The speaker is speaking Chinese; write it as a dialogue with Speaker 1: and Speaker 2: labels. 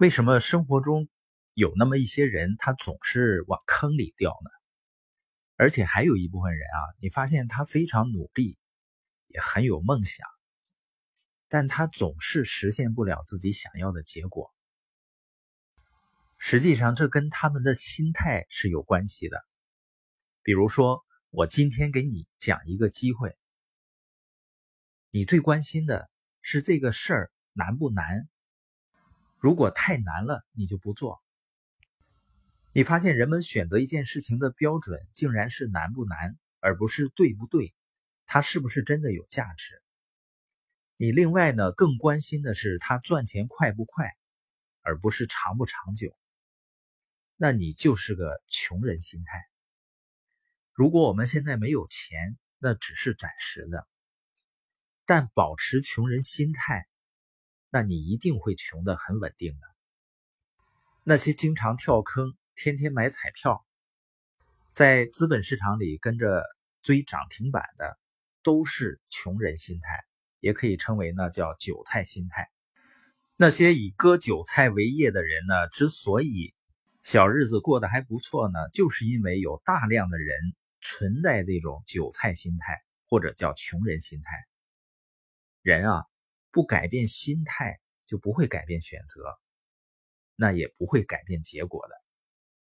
Speaker 1: 为什么生活中有那么一些人，他总是往坑里掉呢？而且还有一部分人啊，你发现他非常努力，也很有梦想，但他总是实现不了自己想要的结果。实际上，这跟他们的心态是有关系的。比如说，我今天给你讲一个机会，你最关心的是这个事儿难不难？如果太难了，你就不做。你发现人们选择一件事情的标准，竟然是难不难，而不是对不对，它是不是真的有价值？你另外呢，更关心的是它赚钱快不快，而不是长不长久。那你就是个穷人心态。如果我们现在没有钱，那只是暂时的，但保持穷人心态，那你一定会穷的很稳定的。那些经常跳坑。天天买彩票，在资本市场里跟着追涨停板的，都是穷人心态，也可以称为呢叫韭菜心态。那些以割韭菜为业的人呢，之所以小日子过得还不错呢，就是因为有大量的人存在这种韭菜心态，或者叫穷人心态。人啊，不改变心态，就不会改变选择，那也不会改变结果的。